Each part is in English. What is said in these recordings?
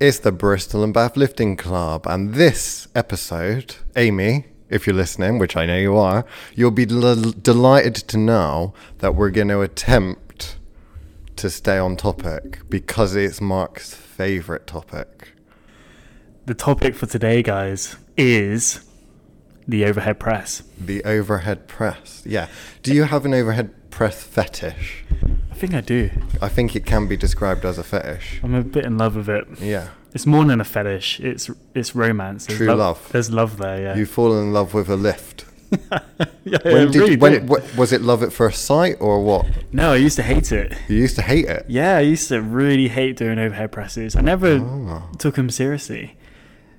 It's the Bristol and Bath Lifting Club, and this episode, Amy, if you're listening, which I know you are, you'll be l- delighted to know that we're going to attempt to stay on topic because it's Mark's favorite topic. The topic for today, guys, is the overhead press. The overhead press. Yeah. Do you have an overhead press fetish? I think I do. I think it can be described as a fetish. I'm a bit in love with it. Yeah. It's more than a fetish. It's it's romance. There's True love. There's love there. Yeah. You fall in love with a lift. yeah, When did really when, do. wh- was it love at first sight or what? No, I used to hate it. You used to hate it. Yeah, I used to really hate doing overhead presses. I never Oh. took them seriously.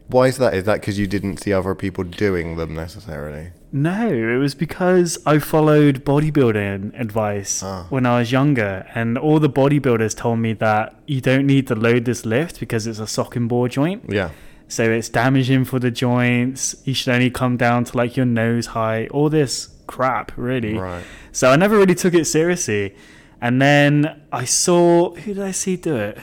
Why is that? Is that because you didn't see other people doing them necessarily? No, it was because I followed bodybuilding advice Ah. when I was younger, and all the bodybuilders told me that you don't need to load this lift because it's a sock and bore joint. Yeah. So it's damaging for the joints. You should only come down to like your nose height. All this crap, really. Right. So I never really took it seriously. And then I saw who did I see do it?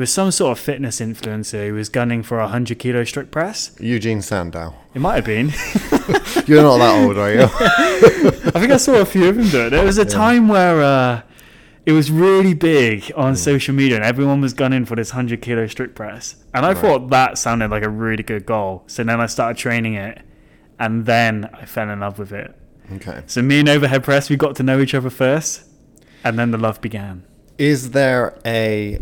It was some sort of fitness influencer who was gunning for a hundred kilo strict press. Eugene Sandow. It might have been. You're not that old, are you? I think I saw a few of them do it. There was a time where uh, it was really big on social media and everyone was gunning for this 100 kilo strict press. And I thought that sounded like a really good goal. So then I started training it and then I fell in love with it. okay. So me and overhead press, we got to know each other first and then the love began. Is there a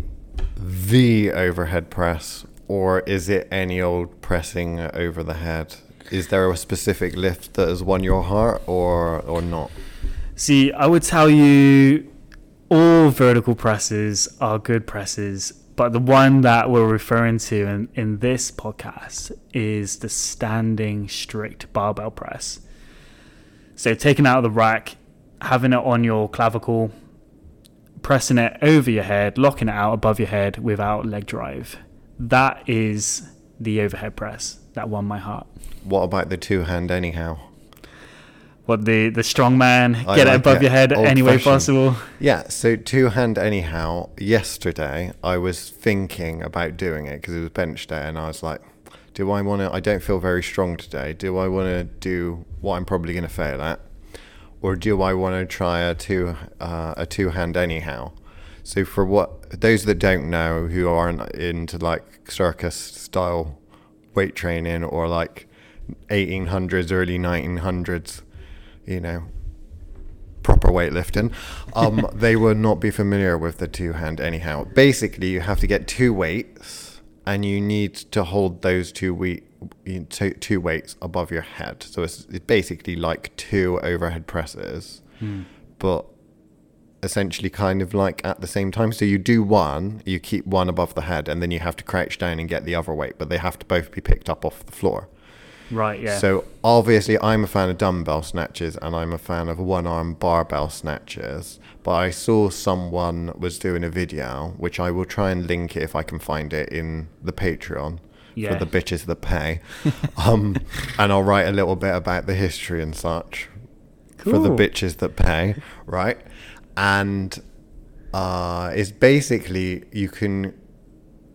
the overhead press or is it any old pressing over the head? Is there a specific lift that has won your heart or or not? See, I would tell you all vertical presses are good presses, but the one that we're referring to in, in this podcast is the standing strict barbell press. So taking out of the rack, having it on your clavicle, pressing it over your head, locking it out above your head without leg drive. That is the overhead press that won my heart. What about the two hand anyhow? What the the strong man, get it above it. your head any way possible. Yeah, so two hand anyhow. Yesterday, I was thinking about doing it because it was bench day, and I was like, "Do I want to? I don't feel very strong today. Do I want to do what I'm probably going to fail at, or do I want to try a two uh, a two hand anyhow?" So for what those that don't know who aren't into like circus style weight training or like 1800s, early 1900s, you know, proper weightlifting, um, they will not be familiar with the two hand anyhow. Basically, you have to get two weights and you need to hold those two weight you- two, two weights above your head. So it's, it's basically like two overhead presses, hmm. but essentially kind of like at the same time. So you do one, you keep one above the head, and then you have to crouch down and get the other weight, but they have to both be picked up off the floor. Right, yeah. So obviously, I'm a fan of dumbbell snatches and I'm a fan of one arm barbell snatches. But I saw someone was doing a video, which I will try and link it if I can find it in the Patreon Yeah. for the bitches that pay. um, and I'll write a little bit about the history and such for the bitches that pay, right? And uh, it's basically you can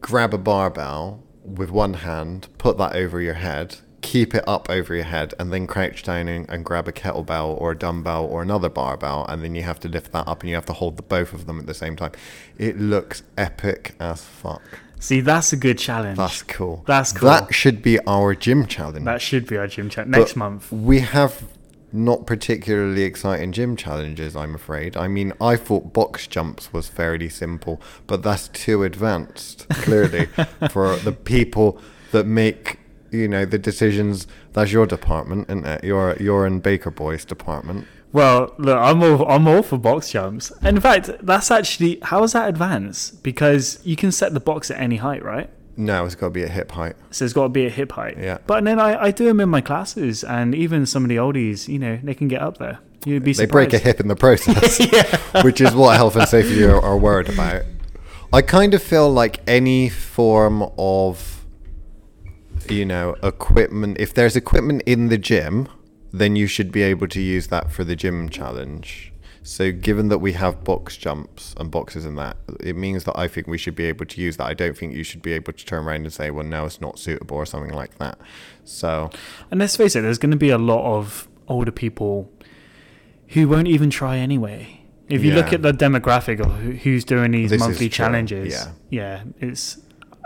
grab a barbell with one hand, put that over your head, keep it up over your head, and then crouch down and, and grab a kettlebell or a dumbbell or another barbell, and then you have to lift that up and you have to hold the both of them at the same time. It looks epic as fuck. See, that's a good challenge. That's cool. That's cool. That should be our gym challenge. that should be our gym chat next But month. We have not particularly exciting gym challenges, I'm afraid. I mean, I thought box jumps was fairly simple, but that's too advanced, clearly, for the people that make, you know, the decisions. That's your department, isn't it? Your, your and Baker Boys department. Well, look, I'm all I'm all for box jumps. In fact, that's actually how is that advanced? Because you can set the box at any height, right? No, it's got to be at hip height. So it's got to be at hip height. Yeah. But then I, I do them in my classes, and even some of the oldies, you know, they can get up there. You'd be They surprised. break a hip in the process, which is what health and safety are, are worried about. I kind of feel like any form of, you know, equipment, if there's equipment in the gym, then you should be able to use that for the gym challenge. So, given that we have box jumps and boxes in that, it means that I think we should be able to use that. I don't think you should be able to turn around and say, well, no, it's not suitable or something like that. So, And let's face it, there's going to be a lot of older people who won't even try anyway. If you look at the demographic of who's doing these This is monthly true, challenges, yeah. yeah, it's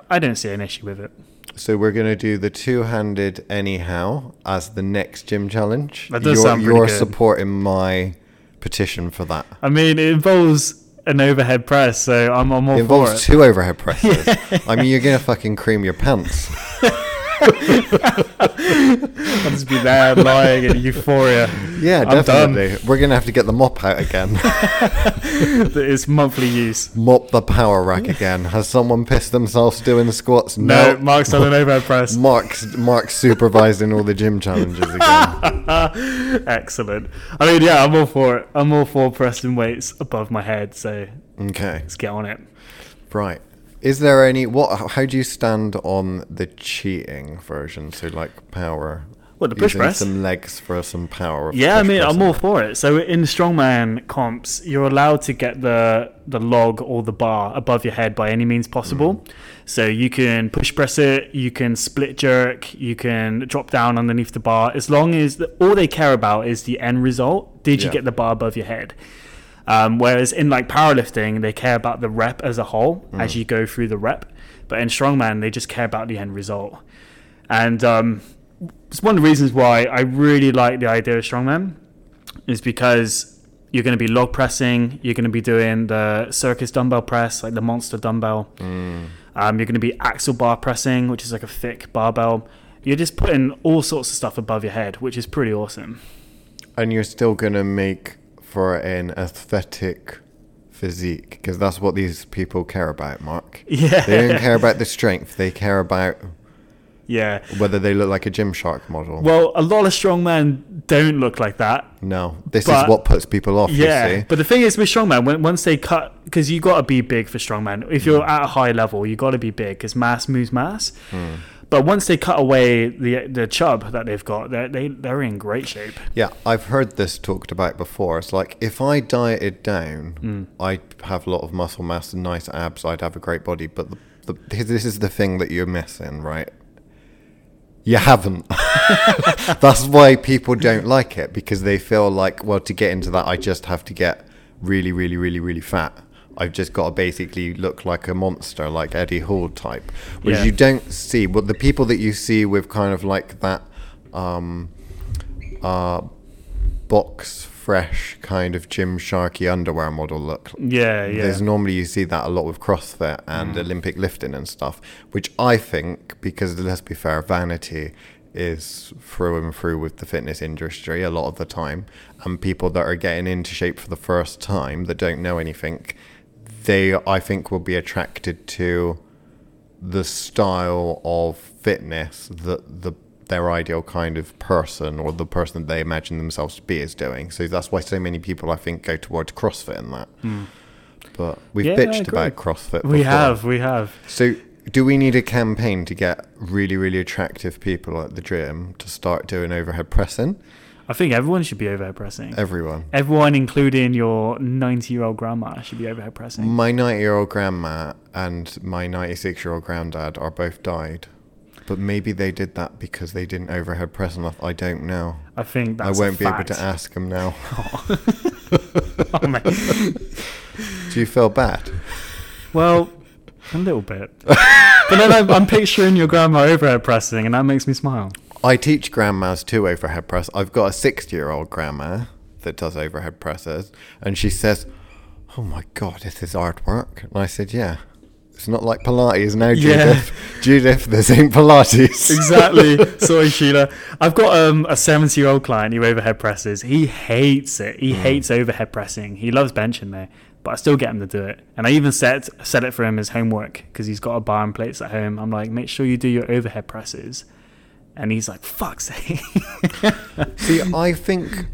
I don't see an issue with it. So we're going to do the two handed anyhow as the next gym challenge. That does you're, sound pretty You're good. supporting my petition for that. I mean, it involves an overhead press, so I'm, I'm all It for involves it. two overhead presses. I mean, you're going to fucking cream your pants. I'll just be there lying in euphoria. Yeah, I'm done. definitely. We're going to have to get the mop out again. that it's monthly use. mop the power rack again. Has someone pissed themselves doing squats? No, No. Mark's done an overhead press. Mark's Mark's supervising all the gym challenges again. Excellent. I mean, yeah, I'm all for it. I'm all for pressing weights above my head, so Okay, let's get on it. right. Is there any what? How do you stand on the cheating version? So like power. What, the push press? Some legs for some power. Yeah, I mean, I'm all for it. So in strongman comps, you're allowed to get the the log or the bar above your head by any means possible. Mm. So you can push press it, you can split jerk, you can drop down underneath the bar. As long as the, all they care about is the end result. Did you Yeah. get the bar above your head? Um, whereas in like powerlifting, they care about the rep as a whole Mm. as you go through the rep. But in strongman, they just care about the end result. And um, it's one of the reasons why I really like the idea of strongman is because you're going to be log pressing, you're going to be doing the circus dumbbell press, like the monster dumbbell. Mm. Um, you're going to be axle bar pressing, which is like a thick barbell. You're just putting all sorts of stuff above your head, which is pretty awesome. And you're still gonna make for an aesthetic physique because that's what these people care about, Mark. Yeah. They don't care about the strength. They care about Yeah. whether they look like a Gymshark model. Well, a lot of strongmen don't look like that. no, this but- is what puts people off. Yeah, You see. but the thing is with strongman, when once they cut, because you got to be big for strongman. If you're mm. at a high level, you got to be big because mass moves mass. Hmm. But once they cut away the the chub that they've got, they're, they they're in great shape. Yeah, I've heard this talked about before. It's like if I dieted down, Mm. I'd have a lot of muscle mass and nice abs. I'd have a great body. But the, the, this is the thing that you're missing, right? You haven't. That's why people don't like it because they feel like, well, to get into that, I just have to get really, really, really, really fat. I've just got to basically look like a monster, like Eddie Hall type. which Yeah. you don't see, well, the people that you see with kind of like that um, uh, box fresh kind of Gymsharky underwear model look. Yeah, yeah. There's normally you see that a lot with CrossFit and Mm. Olympic lifting and stuff, which I think, because let's be fair, vanity is through and through with the fitness industry a lot of the time, and people that are getting into shape for the first time that don't know anything, they I think will be attracted to the style of fitness that the their ideal kind of person or the person that they imagine themselves to be is doing. So that's why so many people I think go towards CrossFit and that. Hmm. But we've. Yeah, bitched about CrossFit. we have, we have. So do we need a campaign to get really, really attractive people at the gym to start doing overhead pressing? I think everyone should be overhead pressing. Everyone. Everyone, including your 90 year old grandma, should be overhead pressing. My 90 year old grandma and my 96 year old granddad are both died. But maybe they did that because they didn't overhead press enough. I don't know. I think that's I won't be able to ask them now. Oh, man. Do you feel bad? Well, a little bit. but then I'm, I'm picturing your grandma overhead pressing, and that makes me smile. I teach grandmas to overhead press. I've got a 60 year old grandma that does overhead presses, and she says, Oh my God, this is hard work. And I said, Yeah. It's not like Pilates now, Yeah. Judith. Judith, this ain't Pilates. Exactly. Sorry, Sheila. I've got um, a 70 year old client who overhead presses. He hates it. He hates overhead pressing. He loves benching though, but I still get him to do it. And I even set set it for him as homework because he's got a bar and plates at home. I'm like, make sure you do your overhead presses. And he's like, fuck's sake. See, I think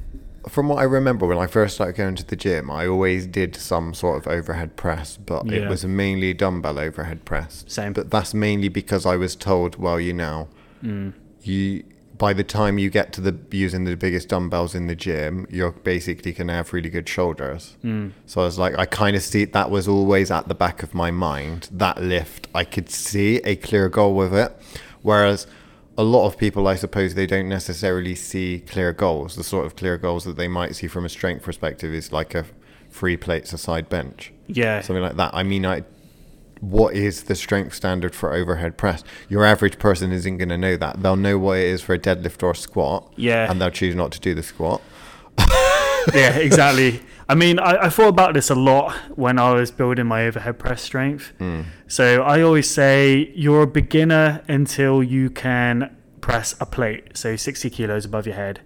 from what I remember when I first started going to the gym, I always did some sort of overhead press, but Yeah. it was mainly dumbbell overhead press. Same. But that's mainly because I was told, well, you know, Mm. you by the time you get to the using the biggest dumbbells in the gym, you're basically going to have really good shoulders. Mm. So I was like, I kind of see that was always at the back of my mind. That lift, I could see a clear goal with it. Whereas a lot of people, I suppose, they don't necessarily see clear goals. The sort of clear goals that they might see from a strength perspective is like a free plates a side bench, Yeah. something like that. I mean, I. What is the strength standard for overhead press? Your average person isn't going to know that. They'll know what it is for a deadlift or a squat, Yeah. and they'll choose not to do the squat. yeah, exactly. I mean, I, I thought about this a lot when I was building my overhead press strength. Hmm. So I always say you're a beginner until you can press a plate, so 60 kilos above your head.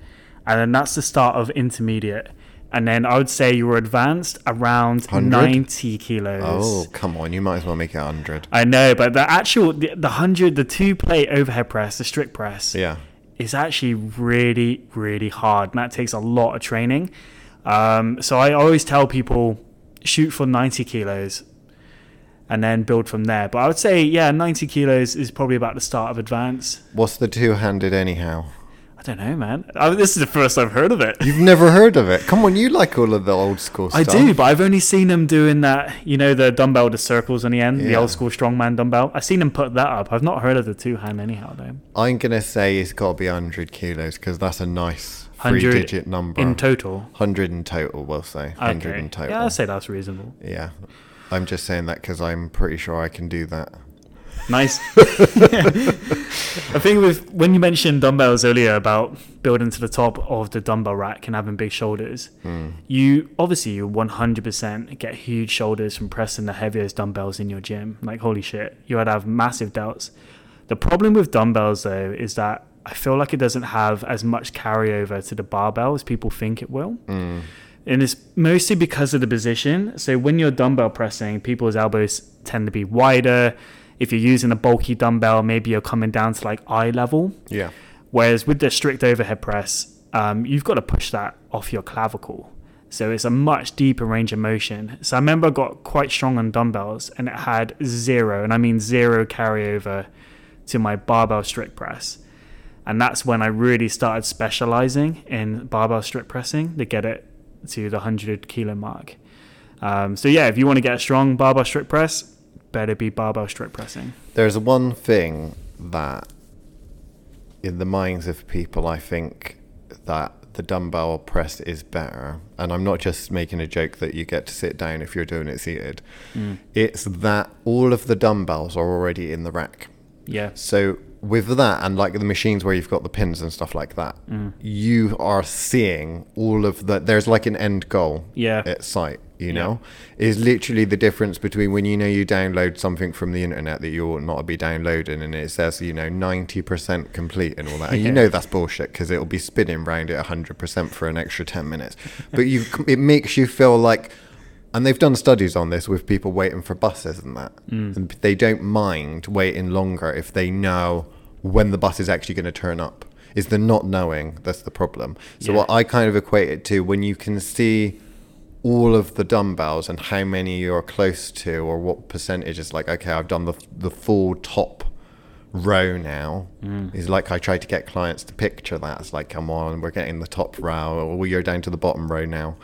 And then that's the start of intermediate. And then I would say you're advanced around 100? 90 kilos. Oh, come on. You might as well make it 100. I know, but the actual, the, the 100, the two plate overhead press, the strict press, Yeah. is actually really, really hard, and that takes a lot of training. Um, so I always tell people shoot for 90 kilos and then build from there. But I would say, yeah, 90 kilos is probably about the start of advance. What's the two handed anyhow? I don't know, man. I, mean, this is the first I've heard of it. You've never heard of it. Come on, you like all of the old school stuff. I do, but I've only seen them doing that. You know, the dumbbell, the circles on the end, the old school strongman dumbbell. I've seen them put that up. I've not heard of the two hand anyhow, though. I'm going to say it's got to be 100 kilos because that's a nice three 100 digit number. In total. 100 in total, we'll say. 100 Okay. in total. Yeah, I'd say that's reasonable. Yeah. I'm just saying that because I'm pretty sure I can do that. Nice. I think with when you mentioned dumbbells earlier about building to the top of the dumbbell rack and having big shoulders, hmm. you obviously you 100% get huge shoulders from pressing the heaviest dumbbells in your gym. Like holy shit, you would have massive delts. The problem with dumbbells though is that I feel like it doesn't have as much carryover to the barbell as people think it will. Mm. And it's mostly because of the position. So when you're dumbbell pressing, people's elbows tend to be wider. If you're using a bulky dumbbell, maybe you're coming down to like eye level. Yeah. Whereas with the strict overhead press, um, you've got to push that off your clavicle. So it's a much deeper range of motion. So I remember I got quite strong on dumbbells and it had zero, and I mean zero carryover to my barbell strict press. And that's when I really started specializing in barbell strict pressing to get it to the 100 kilo mark. Um, so yeah, if you want to get a strong barbell strict press, better be barbell strict pressing. There's one thing that, in the minds of people, I think that the dumbbell press is better. And I'm not just making a joke that you get to sit down if you're doing it seated. It's that all of the dumbbells are already in the rack. Yeah. So with that and like the machines where you've got the pins and stuff like that, Mm. you are seeing all of the. There's like an end goal Yeah. at sight, You know, is literally the difference between when you know you download something from the internet that you ought not to be downloading, and it says you know ninety percent complete and all that, and you know that's bullshit because it'll be spinning round at hundred percent for an extra ten minutes. But you, it makes you feel like and they've done studies on this with people waiting for buses and that. Mm. And they don't mind waiting longer if they know when the bus is actually going to turn up. Is the not knowing that's the problem. So Yeah. what I kind of equate it to when you can see all of the dumbbells and how many you're close to or what percentage is like okay I've done the the full top row now mm. is like I try to get clients to picture that it's like come on we're getting the top row or you're down to the bottom row now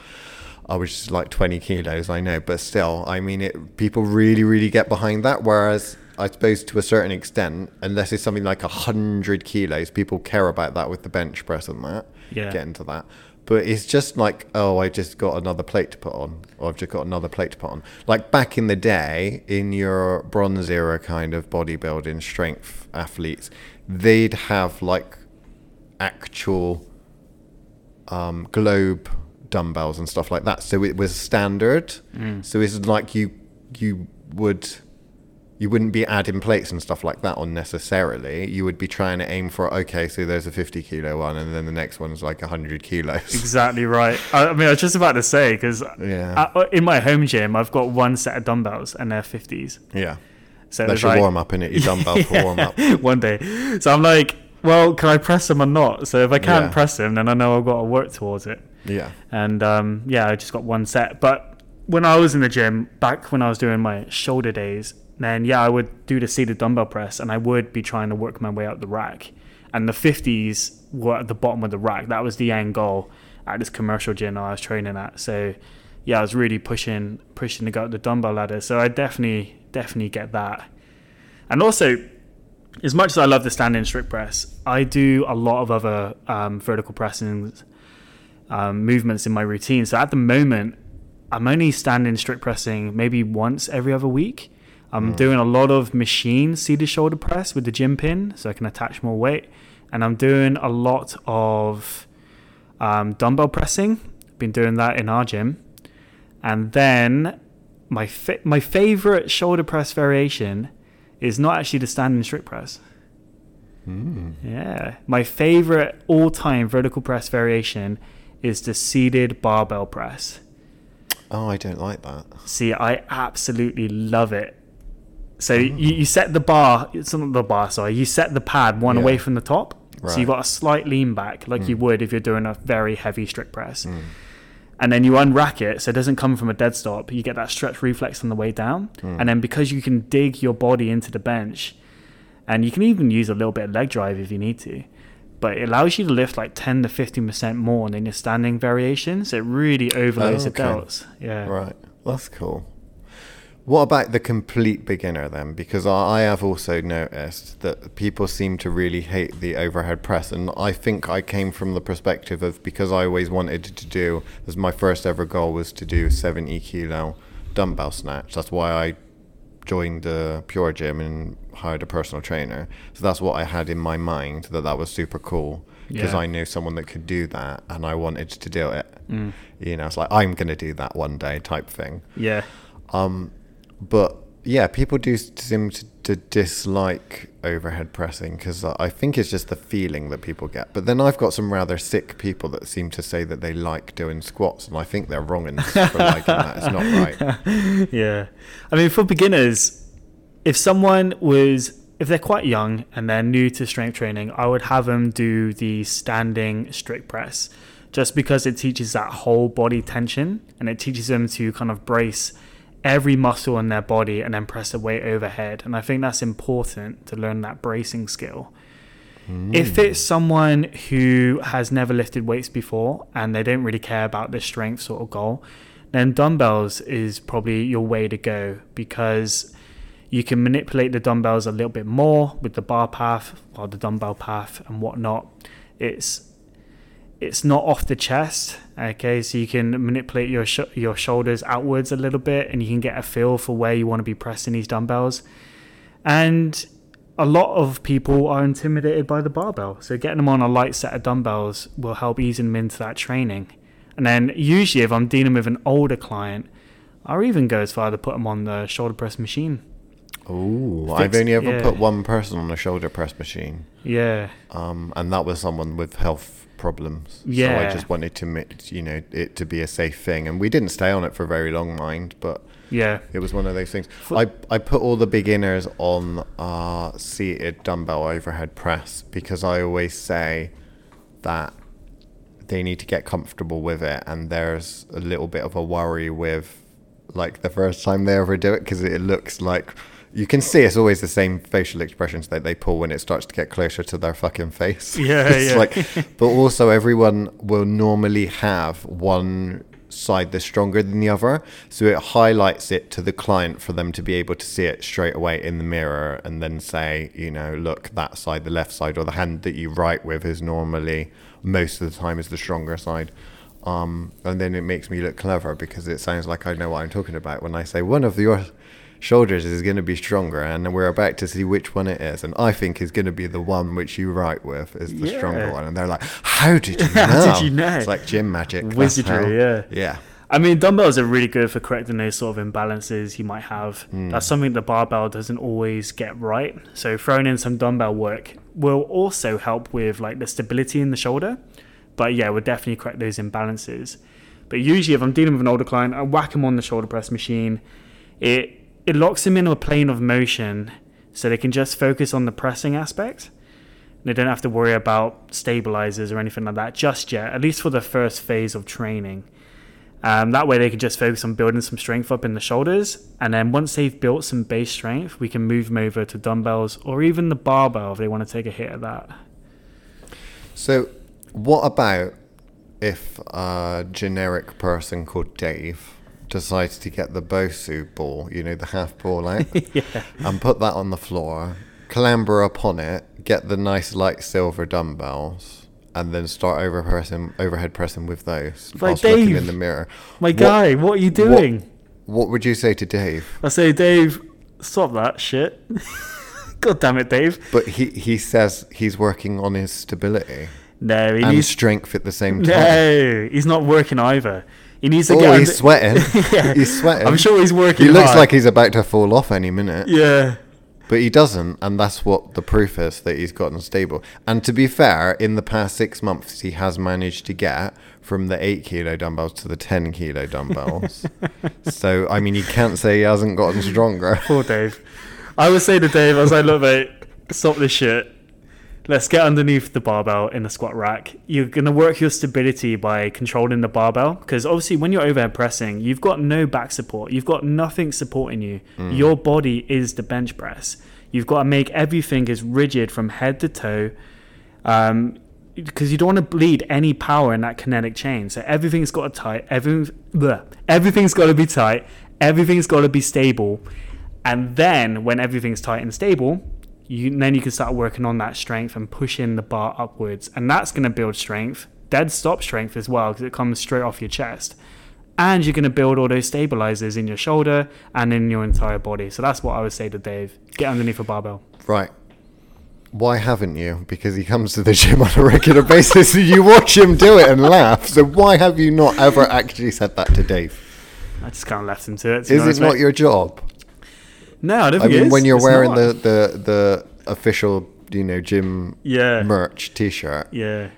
I was like 20 kilos I know but still I mean it people really really get behind that whereas I suppose to a certain extent unless it's something like 100 kilos people care about that with the bench press and that Yeah. get into that but it's just like oh i just got another plate to put on or i've just got another plate to put on like back in the day in your bronze era kind of bodybuilding strength athletes they'd have like actual um, globe dumbbells and stuff like that so it was standard mm. so it's like you you would you wouldn't be adding plates and stuff like that on necessarily. You would be trying to aim for okay, so there's a 50 kilo one, and then the next one's like 100 kilos. Exactly right. I, I mean, I was just about to say because Yeah. in my home gym, I've got one set of dumbbells and they're fifties. Yeah, So that's your like, warm up, in it? Your dumbbell for warm up. one day. So I'm like, well, can I press them or not? So if I can't Yeah. press them, then I know I've got to work towards it. Yeah, And um, yeah, I just got one set. But when I was in the gym, back when I was doing my shoulder days, then yeah, I would do the seated dumbbell press and I would be trying to work my way up the rack. and the 50s were at the bottom of the rack. That was the end goal at this commercial gym I was training at. So yeah, I was really pushing pushing to go up the dumbbell ladder. So I definitely definitely get that. And also, as much as I love the standing strict press, I do a lot of other um, vertical pressing um, movements in my routine. So at the moment, I'm only standing strict pressing maybe once every other week. I'm doing a lot of machine seated shoulder press with the gym pin so I can attach more weight. And I'm doing a lot of um, dumbbell pressing. Been doing that in our gym. And then my fa- my favorite shoulder press variation is not actually the standing strict press. Yeah, my favorite all-time vertical press variation is the seated barbell press. Oh, I don't like that. See, I absolutely love it. So you, you set the bar, it's not the bar, sorry, you set the pad one Yeah. away from the top. So you've got a slight lean back, like you Mm. would if you're doing a very heavy strict press. Mm. And then you unrack it, so it doesn't come from a dead stop. You get that stretch reflex on the way down. Mm. And then because you can dig your body into the bench, and you can even use a little bit of leg drive if you need to, but it allows you to lift like 10 to 15% more than your standing variations. It really overloads Oh, the okay. delts. Yeah. Right, that's cool. What about the complete beginner then? Because I I have also noticed that people seem to really hate the overhead press, and I think I came from the perspective of because I always wanted to do. As my first ever goal was to do seventy kilo dumbbell snatch. That's why I joined the Pure Gym and hired a personal trainer. So that's what I had in my mind that that was super cool because Yeah. I knew someone that could do that, and I wanted to do it. Mm. You know, it's like I'm gonna do that one day type thing. Yeah. Um, but yeah, people do seem to, to dislike overhead pressing because I think it's just the feeling that people get. But then I've got some rather sick people that seem to say that they like doing squats, and I think they're wrong in for liking that. It's not right. yeah. I mean, for beginners, if someone was, if they're quite young and they're new to strength training, I would have them do the standing strict press just because it teaches that whole body tension and it teaches them to kind of brace every muscle in their body and then press the weight overhead. And I think that's important to learn that bracing skill. If hmm. it's someone who has never lifted weights before and they don't really care about the strength sort of goal, then dumbbells is probably your way to go because you can manipulate the dumbbells a little bit more with the bar path or the dumbbell path and whatnot. It's it's not off the chest, okay? So you can manipulate your sh- your shoulders outwards a little bit, and you can get a feel for where you want to be pressing these dumbbells. And a lot of people are intimidated by the barbell, so getting them on a light set of dumbbells will help easing them into that training. And then usually, if I'm dealing with an older client, I'll even go as far to put them on the shoulder press machine. Ooh, I've only ever yeah. put one person on a shoulder press machine, Yeah, um, and that was someone with health problems. Yeah. so I just wanted to, you know, it to be a safe thing, and we didn't stay on it for very long, mind, but. yeah, It was one of those things. For- I, I put all the beginners on uh, seated dumbbell overhead press because I always say that they need to get comfortable with it, and there's a little bit of a worry with like the first time they ever do it because it looks like you can see it's always the same facial expressions that they pull when it starts to get closer to their fucking face. Yeah, It's yeah. like, but also everyone will normally have one side that's stronger than the other, so it highlights it to the client for them to be able to see it straight away in the mirror and then say, you know, look, that side, the left side, or the hand that you write with is normally most of the time is the stronger side. Um, and then it makes me look clever because it sounds like I know what I'm talking about when I say one of your shoulders is going to be stronger, and we're about to see which one it is. And I think is going to be the one which you write with is the stronger one. And they're like, "How did you know? How did you know? It's like gym magic, Wizardry, yeah. yeah. I mean, dumbbells are really good for correcting those sort of imbalances you might have. Hmm. That's something the barbell doesn't always get right. So throwing in some dumbbell work will also help with like the stability in the shoulder. But yeah, we'll definitely correct those imbalances. But usually, if I'm dealing with an older client, I whack them on the shoulder press machine. It it locks them in a plane of motion, so they can just focus on the pressing aspect. They don't have to worry about stabilizers or anything like that just yet, at least for the first phase of training. Um, that way, they can just focus on building some strength up in the shoulders. And then once they've built some base strength, we can move them over to dumbbells or even the barbell if they want to take a hit at that. So, what about if a generic person called Dave decides to get the Bosu ball, you know, the half ball out, yeah. and put that on the floor, clamber upon it, get the nice light silver dumbbells, and then start over pressing, overhead pressing with those Like, Dave, in the mirror? My What- guy, what are you doing? What would you say to Dave? I say, Dave, stop that shit. God damn it, Dave. But he, he says he's working on his stability No, he and needs. strength at the same time. No, he's not working either. He needs to Oh, get. he's sweating. Yeah. He's sweating. I'm sure he's working. He looks hard. like he's about to fall off any minute. Yeah. But he doesn't, and that's what the proof is that he's gotten stable. And to be fair, in the past six months, he has managed to get from the eight kilo dumbbells to the 10 kilo dumbbells. so, I mean, you can't say he hasn't gotten stronger. Poor Dave. I would say to Dave, I was like, look, mate, stop this shit. Let's get underneath the barbell in the squat rack. You're going to work your stability by controlling the barbell because obviously, when you're overhead pressing, you've got no back support. You've got nothing supporting you. Your body is the bench press. You've got to make everything as rigid from head to toe um, because you don't want to bleed any power in that kinetic chain. So everything's got to tight. Everything, bleh, everything's got to be tight. Everything's got to be stable. And then when everything's tight and stable, you then you can start working on that strength and pushing the bar upwards, and that's going to build strength, dead stop strength as well, because it comes straight off your chest. And you're going to build all those stabilizers in your shoulder and in your entire body. So that's what I would say to Dave: get underneath a barbell. Right. Why haven't you? Because he comes to the gym on a regular basis and you watch him do it and laugh. So, why have you not ever actually said that to Dave? I just kind of left him to it. to Is it not your job? No, I don't I think mean, when you're It's wearing not. the, the, the official, you know, gym yeah, merch T-shirt, yeah.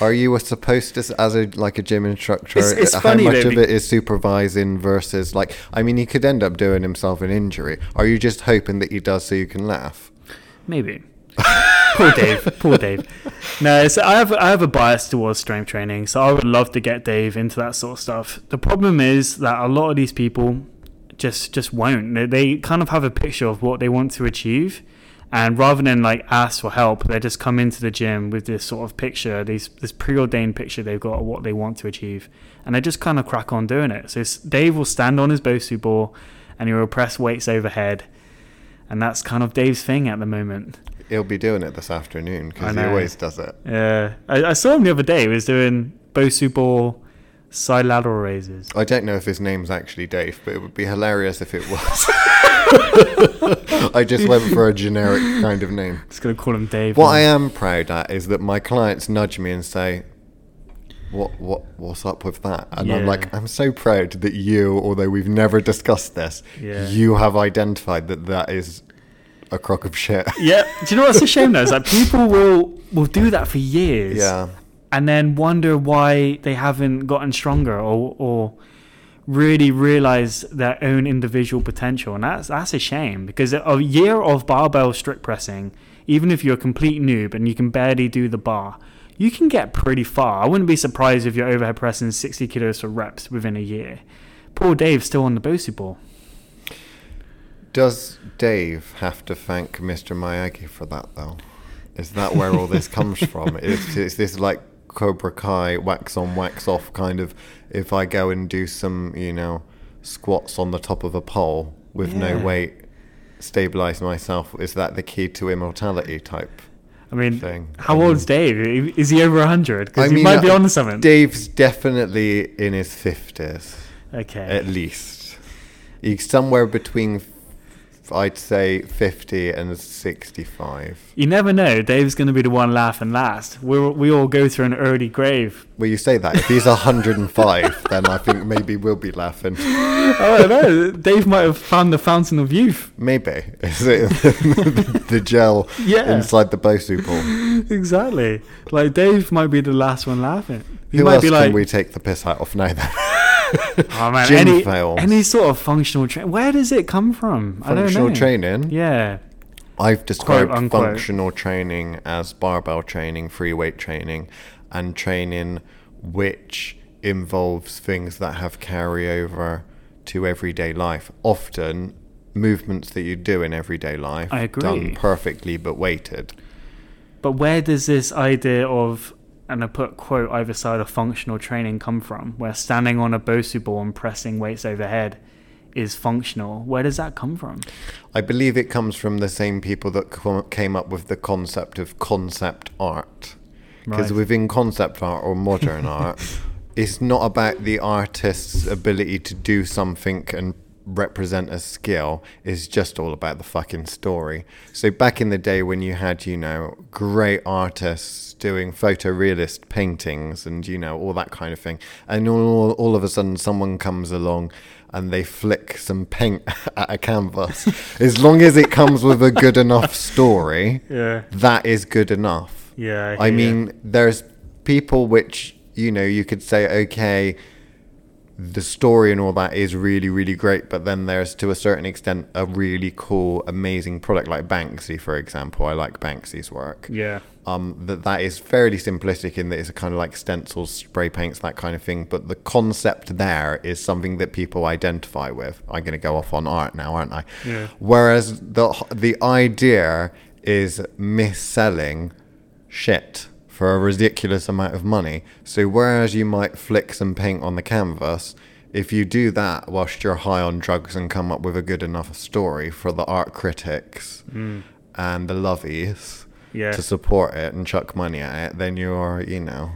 are you supposed to, as a like a gym instructor, It's- it's how funny much though, of be- it is supervising versus like? I mean, he could end up doing himself an injury. Are you just hoping that he does so you can laugh? Maybe. poor Dave. Poor Dave. No, so I have I have a bias towards strength training, so I would love to get Dave into that sort of stuff. The problem is that a lot of these people just just won't. They, they kind of have a picture of what they want to achieve, and rather than like ask for help, they just come into the gym with this sort of picture, these this preordained picture they've got of what they want to achieve, and they just kind of crack on doing it. So Dave will stand on his Bosu ball, and he will press weights overhead. And that's kind of Dave's thing at the moment. He'll be doing it this afternoon because he always does it. Yeah, I, I saw him the other day. He was doing Bosu ball side lateral raises. I don't know if his name's actually Dave, but it would be hilarious if it was. I just went for a generic kind of name. Just gonna call him Dave. What. I am proud at is that my clients nudge me and say, "What, what, what's up with that?" And I'm like, "I'm so proud that you, although we've never discussed this, Yeah. you have identified that that is a crock of shit." yeah. Do you know what's a shame though? Is like people will will do that for years. yeah, And then wonder why they haven't gotten stronger or or really realize their own individual potential. And that's that's a shame because a year of barbell strict pressing, even if you're a complete noob and you can barely do the bar. You can get pretty far. I wouldn't be surprised if you're overhead pressing 60 kilos for reps within a year. Poor Dave's still on the Bosu ball. Does Dave have to thank Mr. Miyagi for that though? Is that where all this comes from? Is, is this like Cobra Kai wax on wax off kind of? If I go and do some, you know, squats on the top of a pole with no weight, stabilize myself. Is that the key to immortality type? I mean, Thing. how old's Dave? Is he over 100? Because he mean, might be uh, on something. Dave's definitely in his fifties, okay. at least. He's somewhere between, I'd say, fifty and sixty-five. You never know. Dave's going to be the one laughing last. We we all go through an early grave. Well, you say that. If he's 105, then I think maybe we'll be laughing. I don't know. Dave might have found the fountain of youth. Maybe. Is it the gel Yeah. inside the Bosu ball? Exactly. Like Dave might be the last one laughing. He Who might else be can like, we take the piss out of now then? oh man, Gym any fails. any sort of functional training. Where does it come from? I don't Functional training. Yeah. I've described unquote. functional training as barbell training, free weight training, and training which involves things that have carryover to everyday life. Often movements that you do in everyday life done perfectly but weighted. But where does this idea of and I put quote either side of functional training come from? Where standing on a Bosu ball and pressing weights overhead is functional. Where does that come from? I believe it comes from the same people that co- came up with the concept of concept art. Because Right. within concept art or modern art, it's not about the artist's ability to do something and represent a skill. is just all about the fucking story. So back in the day when you had, you know, great artists doing photorealist paintings and, you know, all that kind of thing, and all, all of a sudden someone comes along and they flick some paint at a canvas. as long as it comes with a good enough story, Yeah. that is good enough. Yeah. I ya. mean, there's people which, you know, you could say, okay, the story and all that is really, really great, but then there's to a certain extent a really cool, amazing product like Banksy, for example. I like Banksy's work. Yeah. Um, that that is fairly simplistic in that it's a kind of like stencils, spray paints, that kind of thing. But the concept there is something that people identify with. I'm going to go off on art now, aren't I? Yeah. Whereas the the idea is mis-selling shit for a ridiculous amount of money. So whereas you might flick some paint on the canvas, if you do that whilst you're high on drugs and come up with a good enough story for the art critics and the lovies Yeah. to support it and chuck money at it, then you're, you know,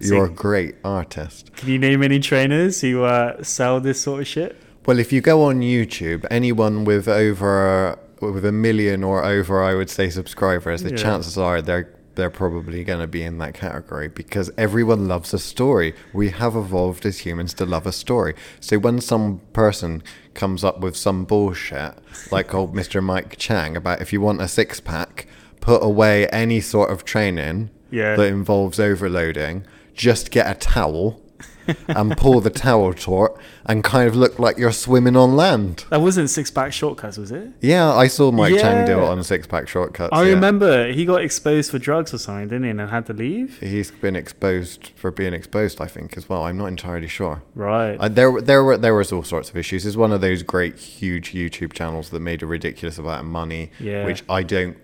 you're a great artist. Can you name any trainers who uh, sell this sort of shit? Well, if you go on YouTube, anyone with over with a million or over, I would say subscribers, the Yeah. chances are they're they're probably going to be in that category because everyone loves a story. We have evolved as humans to love a story. So when some person comes up with some bullshit like old Mr. Mike Chang about if you want a six pack, put away any sort of training Yeah. that involves overloading, just get a towel and pull the towel taut and kind of look like you're swimming on land. That wasn't six pack shortcuts, was it? Yeah, I saw Mike Chang do it on Six Pack Shortcuts. I yeah. remember he got exposed for drugs or something, didn't he? And had to leave. He's been exposed for being exposed, I think, as well. I'm not entirely sure. Right. Uh, there, there were there was all sorts of issues. It's one of those great, huge YouTube channels that made a ridiculous amount of money, Yeah. which I don't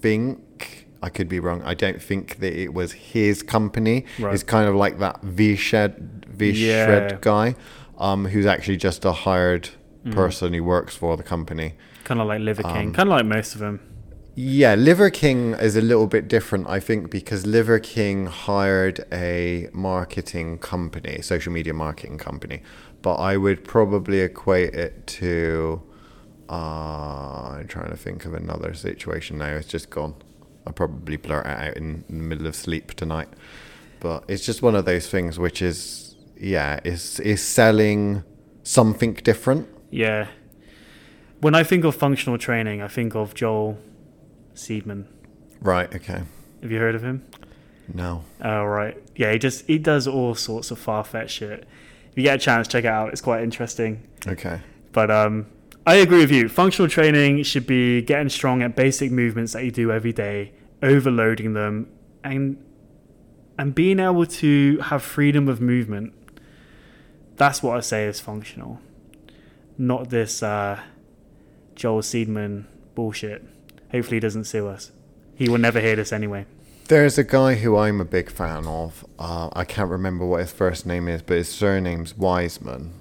think I could be wrong. I don't think that it was his company. Right. It's kind of like that V Shred V Yeah. Shred guy, um, who's actually just a hired Mm. person who works for the company. kind of like Liver King. Um, kind of like most of them. Yeah, Liver King is a little bit different, I think, because Liver King hired a marketing company, social media marketing company. But I would probably equate it to. Uh, I'm trying to think of another situation now. It's just gone. I'll probably blurt it out in, in the middle of sleep tonight. But it's just one of those things which is, yeah, is is selling something different. Yeah. When I think of functional training, I think of Joel Seedman. Right, okay. Have you heard of him? No. Oh right. Yeah, he just he does all sorts of far fetched shit. If you get a chance, check it out. It's quite interesting. Okay. But um, I agree with you. Functional training should be getting strong at basic movements that you do every day, overloading them, and and being able to have freedom of movement. That's what I say is functional, not this uh, Joel Seedman bullshit. Hopefully, he doesn't sue us. He will never hear this anyway. There's a guy who I'm a big fan of. Uh, I can't remember what his first name is, but his surname's Wiseman,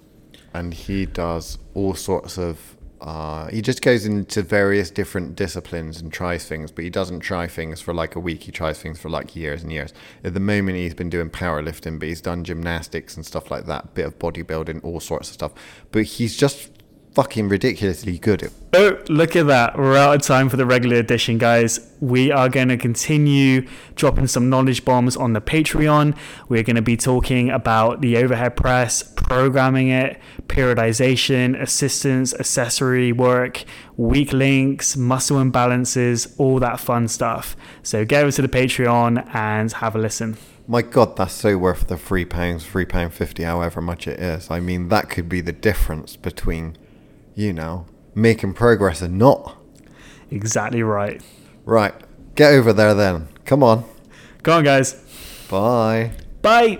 and he does all sorts of. Uh, he just goes into various different disciplines and tries things, but he doesn't try things for like a week. He tries things for like years and years. At the moment, he's been doing powerlifting, but he's done gymnastics and stuff like that, bit of bodybuilding, all sorts of stuff. But he's just fucking ridiculously good Oh, look at that. We're out of time for the regular edition, guys. We are going to continue dropping some knowledge bombs on the Patreon. We're going to be talking about the overhead press, programming it, periodization, assistance, accessory work, weak links, muscle imbalances, all that fun stuff. So get over to the Patreon and have a listen. My God, that's so worth the three pounds, three pound fifty, however much it is. I mean, that could be the difference between, you know, making progress and not. Exactly right. Right, get over there then. Come on. Come on, guys. Bye. Bye.